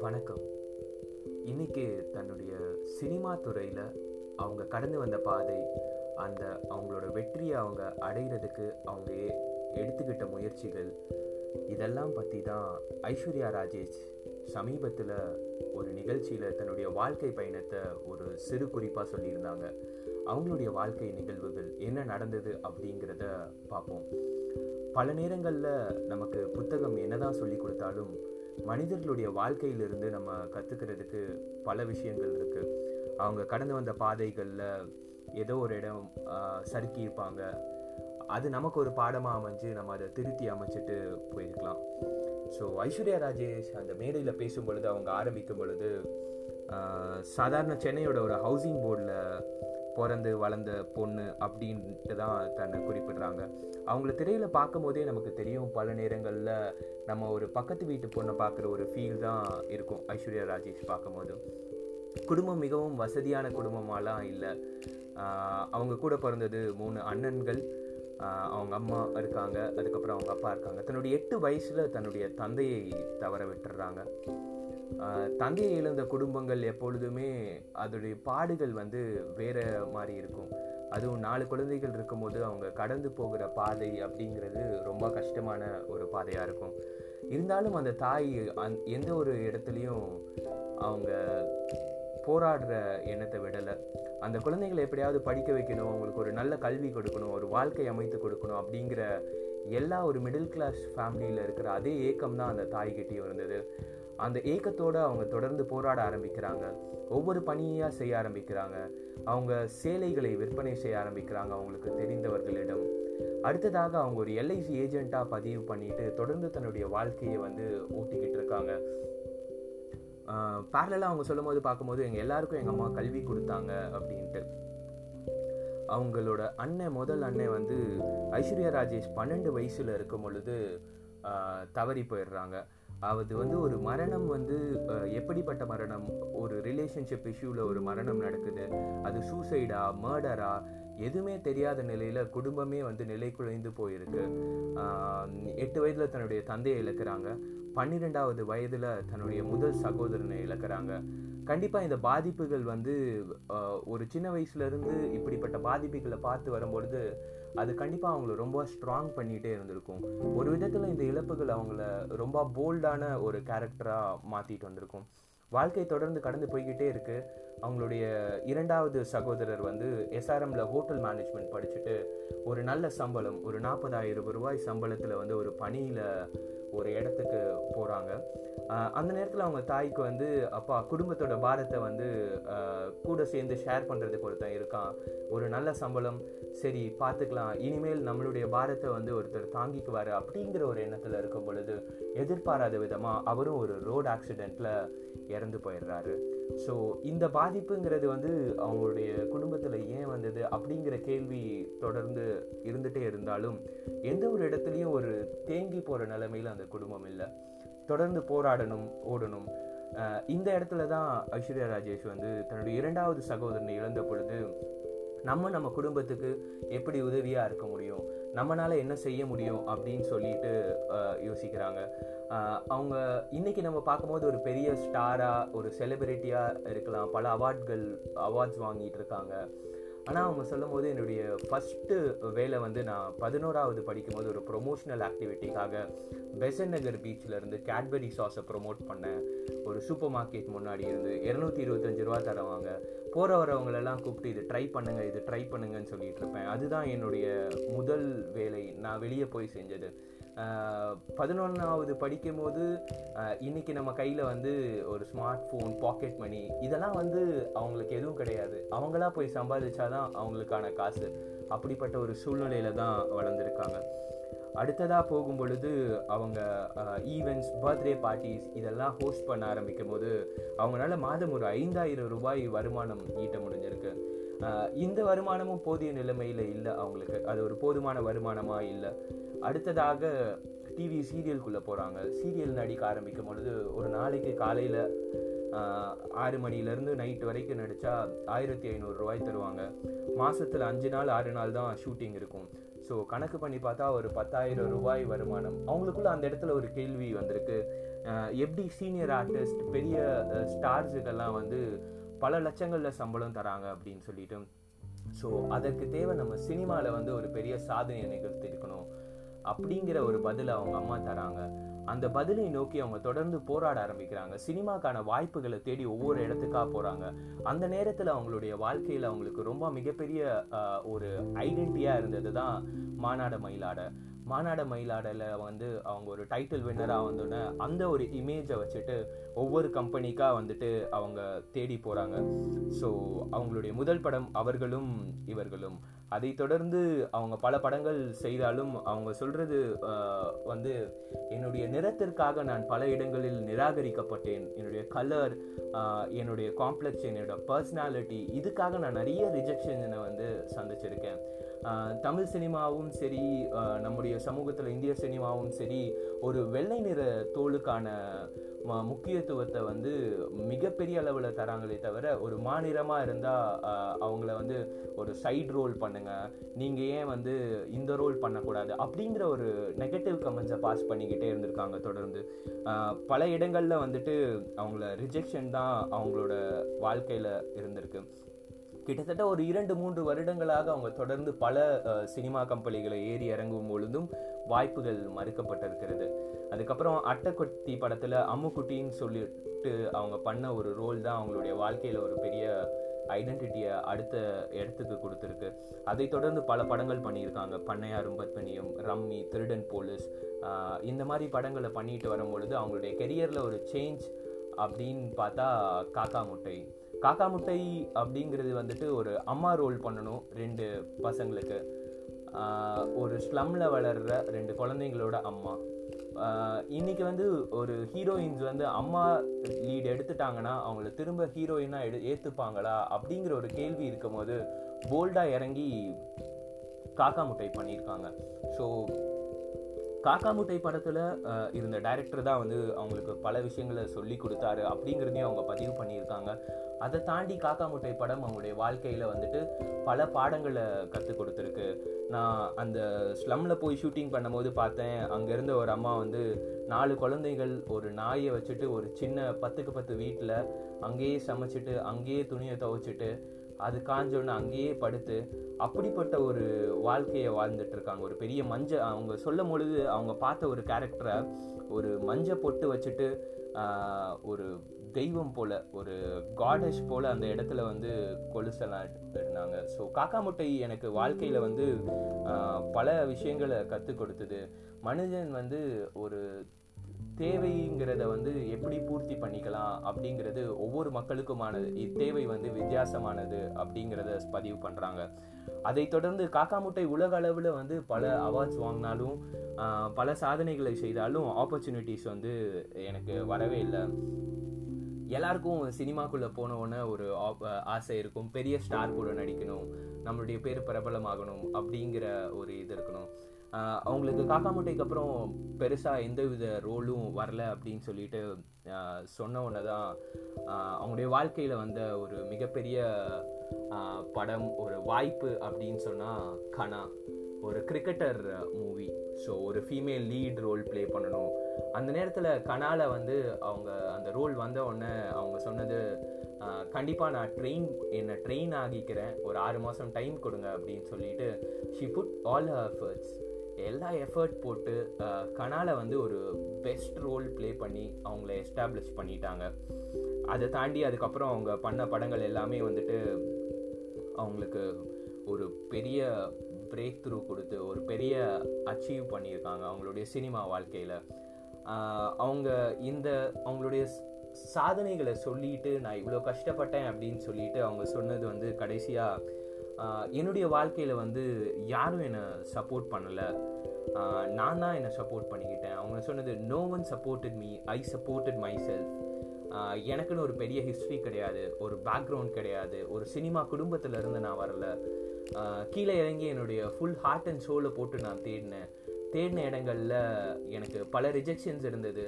வணக்கம். இன்னைக்கு தன்னுடைய சினிமா துறையில் அவங்க கடந்து வந்த பாதை அந்த அவங்களோட வெற்றியை அவங்க அடைகிறதுக்கு அவங்க எடுத்துக்கிட்ட முயற்சிகள் இதெல்லாம் பற்றி தான் ஐஸ்வர்யா ராஜேஷ் சமீபத்தில் ஒரு நிகழ்ச்சியில் தன்னுடைய வாழ்க்கை பயணத்தை ஒரு சிறு குறிப்பாக சொல்லியிருந்தாங்க. அவங்களுடைய வாழ்க்கை நிகழ்வுகள் என்ன நடந்தது அப்படிங்கிறத பார்ப்போம். பல நேரங்களில் நமக்கு புத்தகம் என்னதான் சொல்லி கொடுத்தாலும் மனிதர்களுடைய வாழ்க்கையிலிருந்து நம்ம கற்றுக்கிறதுக்கு பல விஷயங்கள் இருக்குது அவங்க கடந்து வந்த பாதைகளில் ஏதோ ஒரு இடம் சறுக்கியிருப்பாங்க. அது நமக்கு ஒரு பாடமாக அமைஞ்சு நம்ம அதை திருத்தி அமைச்சிட்டு போயிருக்கலாம். ஸோ ஐஸ்வர்யா ராஜேஷ் அந்த மேடையில் பேசும் பொழுது அவங்க ஆரம்பிக்கும் பொழுது சாதாரண சென்னையோட ஒரு ஹவுசிங் போர்டில் பிறந்து வளர்ந்த பொண்ணு அப்படின்ட்டு தான் தன்னை குறிப்பிடுறாங்க. அவங்கள திரையில் பார்க்கும் போதே நமக்கு தெரியும் பல நேரங்களில் நம்ம ஒரு பக்கத்து வீட்டு பொண்ணை பார்க்குற ஒரு ஃபீல் தான் இருக்கும் ஐஸ்வர்யா ராஜேஷ் பார்க்கும்போது. குடும்பம் மிகவும் வசதியான குடும்பமாலாம் இல்லை. அவங்க கூட பிறந்தது மூணு அண்ணன்கள். அவங்க அம்மா இருக்காங்க அதுக்கப்புறம் அவங்க அப்பா இருக்காங்க. தன்னுடைய எட்டு வயசில் தன்னுடைய தந்தையை தவற விட்டுறாங்க. தந்தையை இழந்த குடும்பங்கள் எப்பொழுதுமே அதோடைய பாடுகள் வந்து வேற மாதிரி இருக்கும். அதுவும் நாலு குழந்தைகள் இருக்கும்போது அவங்க கடந்து போகிற பாதை அப்படிங்கிறது ரொம்ப கஷ்டமான ஒரு பாதையாக இருக்கும். இருந்தாலும் அந்த தாய் அந் எந்த ஒரு இடத்துலையும் அவங்க போராடுற எண்ணத்தை விடலை. அந்த குழந்தைங்களை எப்படியாவது படிக்க வைக்கணும் அவங்களுக்கு ஒரு நல்ல கல்வி கொடுக்கணும் ஒரு வாழ்க்கை அமைத்து கொடுக்கணும் அப்படிங்கிற எல்லா ஒரு மிடில் கிளாஸ் ஃபேமிலியில் இருக்கிற அதே ஏக்கம் தான் அந்த தாய்கிட்டையும் இருந்தது. அந்த ஏக்கத்தோடு அவங்க தொடர்ந்து போராட ஆரம்பிக்கிறாங்க. ஒவ்வொரு பணியாக செய்ய ஆரம்பிக்கிறாங்க. அவங்க சேலைகளை விற்பனை செய்ய ஆரம்பிக்கிறாங்க அவங்களுக்கு தெரிந்தவர்களிடம். அடுத்ததாக அவங்க ஒரு எல்ஐசி ஏஜெண்ட்டாக பதிவு பண்ணிட்டு தொடர்ந்து தன்னுடைய வாழ்க்கையை வந்து ஓட்டிக்கிட்டு இருக்காங்க. பேரலாக அவங்க சொல்லும் போது பார்க்கும்போது எங்கள் எல்லாருக்கும் எங்கள் அம்மா கல்வி கொடுத்தாங்க அப்படின்ட்டு. அவங்களோட அண்ணன் முதல் அண்ணன் வந்து ஐஸ்வர்யா ராஜேஷ் பன்னெண்டு வயசில் இருக்கும் பொழுது தவறி போயிடுறாங்க. அது வந்து ஒரு மரணம் வந்து எப்படிப்பட்ட மரணம்? ஒரு ரிலேஷன்ஷிப் இஷ்யூவில் ஒரு மரணம் நடக்குது. அது சூசைடா மர்டரா எதுவுமே தெரியாத நிலையில் குடும்பமே வந்து நிலை குலைந்து போயிருக்கு. எட்டு வயதில் தன்னுடைய தந்தையை இழக்கிறாங்க. பன்னிரெண்டாவது வயதில் தன்னுடைய முதல் சகோதரனை இழக்கிறாங்க. கண்டிப்பாக இந்த பாதிப்புகள் வந்து ஒரு சின்ன வயசுலேருந்து இப்படிப்பட்ட பாதிப்புகளை பார்த்து வரும்பொழுது அது கண்டிப்பாக அவங்கள ரொம்ப ஸ்ட்ராங் பண்ணிகிட்டே இருந்திருக்கும். ஒரு விதத்தில் இந்த இழப்புகள் அவங்கள ரொம்ப போல்டான ஒரு கேரக்டராக மாற்றிட்டு வந்திருக்கும். வாழ்க்கை தொடர்ந்து கடந்து போய்கிட்டே இருக்குது அவங்களுடைய இரண்டாவது சகோதரர் வந்து எஸ்ஆர்எம்ல ஹோட்டல் மேனேஜ்மெண்ட் படிச்சுட்டு ஒரு நல்ல சம்பளம் ஒரு நாற்பதாயிரம் ரூபாய் சம்பளத்தில் வந்து ஒரு பணியில் ஒரு இடத்துக்கு போகிறாங்க அந்த நேரத்தில் அவங்க தாய்க்கு வந்து அப்பா குடும்பத்தோட பாரத்தை வந்து கூட சேர்ந்து ஷேர் பண்ணுறதுக்கு ஒருத்தன் இருக்கான். ஒரு நல்ல சம்பளம். சரி பார்த்துக்கலாம் இனிமேல் நம்மளுடைய பாரத்தை வந்து ஒருத்தர் தாங்கிக்குவார் அப்படிங்கிற ஒரு எண்ணத்தில் இருக்கும் பொழுது எதிர்பாராத விதமாக அவரும் ஒரு ரோடு ஆக்சிடெண்ட்டில் இறந்து போயிடுறாரு. ஸோ இந்த பாதிப்புங்கிறது வந்து அவங்களுடைய குடும்பத்தில் ஏன் வந்தது அப்படிங்கிற கேள்வி தொடர்ந்து இருந்துகிட்டே இருந்தாலும் எந்த ஒரு இடத்துலையும் ஒரு தேங்கி போகிற நிலைமையில் அந்த குடும்பம் இல்லை. தொடர்ந்து போராடணும் ஓடணும். இந்த இடத்துல தான் ஐஸ்வர்யா ராஜேஷ் வந்து தன்னுடைய இரண்டாவது சகோதரனை இழந்த பொழுது நம்ம நம்ம குடும்பத்துக்கு எப்படி உதவியாக இருக்க முடியும்? நம்மளால் என்ன செய்ய முடியும்? அப்படின்னு சொல்லிட்டு யோசிக்கிறாங்க. அவங்க இன்னைக்கு நம்ம பார்க்கும்போது ஒரு பெரிய ஸ்டாராக ஒரு செலிபிரிட்டியாக இருக்கலாம். பல அவார்ட்கள் அவார்ட்ஸ் வாங்கிட்டு இருக்காங்க. ஆனால் அவங்க சொல்லும் போது என்னுடைய ஃபஸ்ட்டு வேலை வந்து நான் பதினோராவது படிக்கும்போது ஒரு ப்ரொமோஷனல் ஆக்டிவிட்டிக்காக பெசன் நகர் பீச்சில் இருந்து கேட்பரி சாஸை ப்ரொமோட் பண்ணேன். ஒரு சூப்பர் மார்க்கெட் முன்னாடி இருந்து இரநூத்தி இருபத்தஞ்சு ரூபா தருவாங்க. போகிற வரவங்களெல்லாம் கூப்பிட்டு இது ட்ரை பண்ணுங்கள் இது ட்ரை பண்ணுங்கன்னு சொல்லிட்டு இருப்பேன். அதுதான் என்னுடைய முதல் வேலை. நான் வெளியே போய் செஞ்சது. பதினொன்றாவது படிக்கும் போது இன்னைக்கு நம்ம கையில் வந்து ஒரு ஸ்மார்ட் ஃபோன் பாக்கெட் மணி இதெல்லாம் வந்து அவங்களுக்கு எதுவும் கிடையாது. அவங்களா போய் சம்பாதிச்சாதான் அவங்களுக்கான காசு. அப்படிப்பட்ட ஒரு சூழ்நிலையில தான் வளர்ந்துருக்காங்க. அடுத்ததாக போகும் பொழுது அவங்க ஈவெண்ட்ஸ் பர்த்டே பார்ட்டிஸ் இதெல்லாம் ஹோஸ்ட் பண்ண ஆரம்பிக்கும் போது அவங்களால மாதம் ஒரு ஐந்தாயிரம் ரூபாய் வருமானம் ஈட்ட முடிஞ்சிருக்கு. இந்த வருமானமும் போதிய நிலைமையில் இல்லை அவங்களுக்கு. அது ஒரு போதுமான வருமானமாக இல்லை. அடுத்ததாக டிவி சீரியலுக்குள்ளே போகிறாங்க சீரியல் நடிக்க ஆரம்பிக்கும் பொழுது ஒரு நாளைக்கு காலையில் ஆறு மணிலேருந்து நைட் வரைக்கும் நடித்தா ஆயிரத்தி ஐநூறு ரூபாய் தருவாங்க. மாதத்தில் அஞ்சு நாள் ஆறு நாள் தான் ஷூட்டிங் இருக்கும். ஸோ கணக்கு பண்ணி பார்த்தா ஒரு பத்தாயிரம் ரூபாய் வருமானம். அவங்களுக்குள்ள அந்த இடத்துல ஒரு கேள்வி வந்திருக்கு. எப்படி சீனியர் ஆர்டிஸ்ட் பெரிய ஸ்டார்ஸுக்கெல்லாம் வந்து பல லட்சங்களில் சம்பளம் தராங்க அப்படின்னு சொல்லிட்டு. ஸோ அதற்கு தேவை நம்ம சினிமாவில் வந்து ஒரு பெரிய சாதனையை நிகழ்த்திருக்கணும் அப்படிங்கிற ஒரு பதிலை அவங்க அம்மா தராங்க. அந்த பதிலை நோக்கி அவங்க தொடர்ந்து போராட ஆரம்பிக்கிறாங்க. சினிமாக்கான வாய்ப்புகளை தேடி ஒவ்வொரு இடத்துக்கா போறாங்க. அந்த நேரத்தில் அவங்களுடைய வாழ்க்கையில் அவங்களுக்கு ரொம்ப மிகப்பெரிய ஒரு ஐடென்டிட்டியா இருந்தது தான் மாநாட மயிலாட. மாநாட மயிலாடல வந்து அவங்க ஒரு டைட்டில் வின்னராக வந்தோடனே அந்த ஒரு இமேஜை வச்சுட்டு ஒவ்வொரு கம்பெனிக்காக வந்துட்டு அவங்க தேடி போகிறாங்க ஸோ அவங்களுடைய முதல் படம் அவர்களும் இவர்களும். அதை தொடர்ந்து அவங்க பல படங்கள் செய்தாலும் அவங்க சொல்றது வந்து என்னுடைய நிறத்திற்காக நான் பல இடங்களில் நிராகரிக்கப்பட்டேன். என்னுடைய கலர் என்னுடைய காம்ப்ளெக்ஸ் என்னோட பர்சனாலிட்டி இதுக்காக நான் நிறைய ரிஜெக்ஷனை வந்து சந்திச்சிருக்கேன். தமிழ் சினிமாவும் சரி நம்முடைய சமூகத்தில் இந்திய சினிமாவும் சரி ஒரு வெள்ளை நிற தோலுக்கான முக்கியத்துவத்தை வந்து மிகப்பெரிய அளவில் தராங்களே தவிர ஒரு மாநிலமாக இருந்தால் அவங்கள வந்து ஒரு சைட் ரோல் பண்ணுங்கள் நீங்கள் ஏன் வந்து இந்த ரோல் பண்ணக்கூடாது? அப்படிங்கிற ஒரு நெகட்டிவ் கமெண்ட்ஸை பாஸ் பண்ணிக்கிட்டே இருந்திருக்காங்க தொடர்ந்து. பல இடங்களில் வந்துட்டு அவங்கள ரிஜெக்ஷன் தான் அவங்களோட வாழ்க்கையில் இருந்திருக்கு. கிட்டத்தட்ட ஒரு இரண்டு மூன்று வருடங்களாக அவங்க தொடர்ந்து பல சினிமா கம்பெனிகளை ஏறி இறங்கும் பொழுதும் வாய்ப்புகள் மறுக்கப்பட்டிருக்கிறது. அதுக்கப்புறம் அட்டைக்குட்டி படத்தில் அம்முக்குட்டின்னு சொல்லிட்டு அவங்க பண்ண ஒரு ரோல் தான் அவங்களுடைய வாழ்க்கையில் ஒரு பெரிய ஐடென்டிட்டியை அடுத்த இடத்துக்கு கொடுத்துருக்கு. அதை தொடர்ந்து பல படங்கள் பண்ணியிருக்காங்க. பண்ணையார் பத்மனியும் ரம்மி திருடன் போலீஸ் இந்த மாதிரி படங்களை பண்ணிட்டு வரும்பொழுது அவங்களுடைய கெரியரில் ஒரு சேஞ்ச் அப்படின்னு பார்த்தா காக்கா முட்டை. காக்கா முட்டை அப்படிங்கிறது வந்துட்டு ஒரு அம்மா ரோல் பண்ணணும் ரெண்டு பசங்களுக்கு. ஒரு ஸ்லம்மில் வளர்கிற ரெண்டு குழந்தைங்களோட அம்மா. இன்றைக்கி வந்து ஒரு ஹீரோயின்ஸ் வந்து அம்மா லீட் எடுத்துட்டாங்கன்னா அவங்கள திரும்ப ஹீரோயினாக எடு ஏற்றுப்பாங்களா அப்படிங்கிற ஒரு கேள்வி இருக்கும்போது போல்டாக இறங்கி காக்கா முட்டை பண்ணியிருக்காங்க. ஸோ காக்கா முட்டை படத்தில் இருந்த டைரக்டர் தான் வந்து அவங்களுக்கு பல விஷயங்களை சொல்லி கொடுத்தாரு அப்படிங்கிறதையும் அவங்க பதிவு பண்ணியிருக்காங்க. அதை தாண்டி காக்கா முட்டை படம் அவங்களுடைய வாழ்க்கையில் வந்துட்டு பல பாடங்களை கற்றுக் கொடுத்துருக்கு. நான் அந்த ஸ்லம்மில் போய் ஷூட்டிங் பண்ணும்போது பார்த்தேன். அங்கேருந்த ஒரு அம்மா வந்து நாலு குழந்தைகள் ஒரு நாயை வச்சுட்டு ஒரு சின்ன பத்துக்கு பத்து வீட்டில் அங்கேயே சமைச்சிட்டு அங்கேயே துணியை துவைச்சிட்டு அது காஞ்சோன்னு அங்கேயே படுத்து அப்படிப்பட்ட ஒரு வாழ்க்கையை வாழ்ந்துட்டு இருக்காங்க ஒரு பெரிய மஞ்ச அவங்க சொல்லும் பொழுது அவங்க பார்த்த ஒரு கேரக்டரை ஒரு மஞ்ச பொட்டு வச்சுட்டு ஒரு தெய்வம் போல ஒரு காடஸ் போல அந்த இடத்துல வந்து கொலுசெல்லாம் இருந்தாங்க ஸோ காக்கா முட்டை எனக்கு வாழ்க்கையில் வந்து பல விஷயங்களை கற்றுக் கொடுத்தது. மனிதன் வந்து ஒரு தேவைங்கிறத வந்து எப்படி பூர்த்தி பண்ணிக்கலாம் அப்படிங்கிறது ஒவ்வொரு மக்களுக்குமானது. இத்தேவை வந்து வித்தியாசமானது அப்படிங்கிறத பதிவு பண்ணுறாங்க அதை தொடர்ந்து காக்கா முட்டை உலக அளவில் வந்து பல அவார்ட்ஸ் வாங்கினாலும் பல சாதனைகளை செய்தாலும் ஆப்பர்ச்சுனிட்டிஸ் வந்து எனக்கு வரவே இல்லை. எல்லாருக்கும் சினிமாக்குள்ளே போனவுடனே ஒரு ஆசை இருக்கும். பெரிய ஸ்டார் கூட நடிக்கணும். நம்மளுடைய பேர் பிரபலமாகணும் அப்படிங்கிற ஒரு இது இருக்கணும். அவங்களுக்கு காக்கா முட்டைக்கு அப்புறம் பெருசாக எந்த வித ரோலும் வரல அப்படின்னு சொல்லிட்டு சொன்ன உடனே தான் அவங்களுடைய வாழ்க்கையில் வந்த ஒரு மிகப்பெரிய படம் ஒரு வாய்ப்பு அப்படின்னு சொன்னால் கனா. ஒரு கிரிக்கெட்டர் மூவி ஸோ ஒரு ஃபீமேல் லீட் ரோல் ப்ளே பண்ணணும். அந்த நேரத்தில் கனால வந்து அவங்க அந்த ரோல் வந்த உடனே அவங்க சொன்னது கண்டிப்பாக நான் ட்ரெயின் என்னை ட்ரெயின் ஆகிக்கிறேன் ஒரு ஆறு மாதம் டைம் கொடுங்க அப்படின்னு சொல்லிட்டு ஷி புட் ஆல் எஃபர்ட்ஸ் எல்லா எஃபர்ட் போட்டு கனாலை வந்து ஒரு பெஸ்ட் ரோல் ப்ளே பண்ணி அவங்கள எஸ்டாப்ளிஷ் பண்ணிட்டாங்க. அதை தாண்டி அதுக்கப்புறம் அவங்க பண்ண படங்கள் எல்லாமே வந்துட்டு அவங்களுக்கு ஒரு பெரிய பிரேக் த்ரூ கொடுத்து ஒரு பெரிய அச்சீவ் பண்ணியிருக்காங்க அவங்களுடைய சினிமா வாழ்க்கையில். அவங்க இந்த அவங்களுடைய சாதனைகளை சொல்லிட்டு நான் இவ்வளோ கஷ்டப்பட்டேன் அப்படின்னு சொல்லிட்டு அவங்க சொன்னது வந்து கடைசியாக என்னுடைய வாழ்க்கையில் வந்து யாரும் என்னை சப்போர்ட் பண்ணலை. நான் தான் என்னை சப்போர்ட் பண்ணிக்கிட்டேன். அவங்க சொன்னது no one supported me I supported myself எனக்குன்னு ஒரு பெரிய ஹிஸ்ட்ரி கிடையாது. ஒரு பேக்ரவுண்ட் கிடையாது. ஒரு சினிமா குடும்பத்தில் இருந்து நான் வரல. கீழே இறங்கி என்னுடைய ஃபுல் ஹார்ட் அண்ட் சோலை போட்டு நான் தேடினேன். தேடின இடங்களில் எனக்கு பல ரிஜெக்ஷன்ஸ் இருந்தது.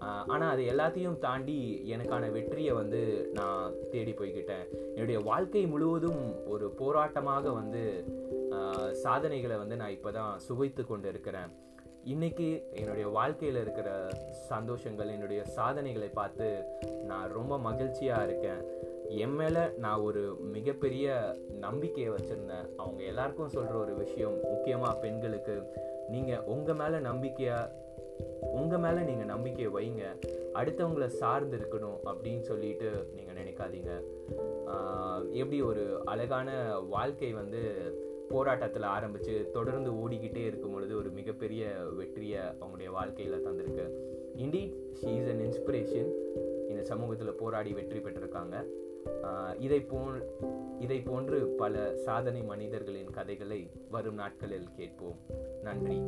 ஆனால் அது எல்லாத்தையும் தாண்டி எனக்கான வெற்றியை வந்து நான் தேடி போய்கிட்டேன் என்னுடைய வாழ்க்கை முழுவதும் ஒரு போராட்டமாக வந்து சாதனைகளை வந்து நான் இப்போ தான் சுவைத்து கொண்டு இருக்கிறேன் இன்னைக்கு என்னுடைய வாழ்க்கையில் இருக்கிற சந்தோஷங்கள் என்னுடைய சாதனைகளை பார்த்து நான் ரொம்ப மகிழ்ச்சியாக இருக்கேன். என் மேலே நான் ஒரு மிகப்பெரிய நம்பிக்கையை வச்சுருந்தேன். அவங்க எல்லாருக்கும் சொல்கிற ஒரு விஷயம் முக்கியமாக பெண்களுக்கு நீங்கள் உங்கள் மேலே நம்பிக்கையாக உங்கள் மேலே நீங்கள் நம்பிக்கையை வைங்க. அடுத்தவங்கள சார்ந்து இருக்கணும் அப்படின்னு சொல்லிட்டு நீங்கள் நினைக்காதீங்க. எப்படி ஒரு அழகான வாழ்க்கை வந்து போராட்டத்தில் ஆரம்பித்து தொடர்ந்து ஓடிக்கிட்டே இருக்கும் பொழுது ஒரு மிகப்பெரிய வெற்றியை அவங்களுடைய வாழ்க்கையில் தந்திருக்கு. Indeed she is an inspiration இந்த சமூகத்தில் போராடி வெற்றி பெற்றிருக்காங்க. இதை போ இதை போன்று பல சாதனை மனிதர்களின் கதைகளை வரும் நாட்களில் கேட்போம். நன்றி.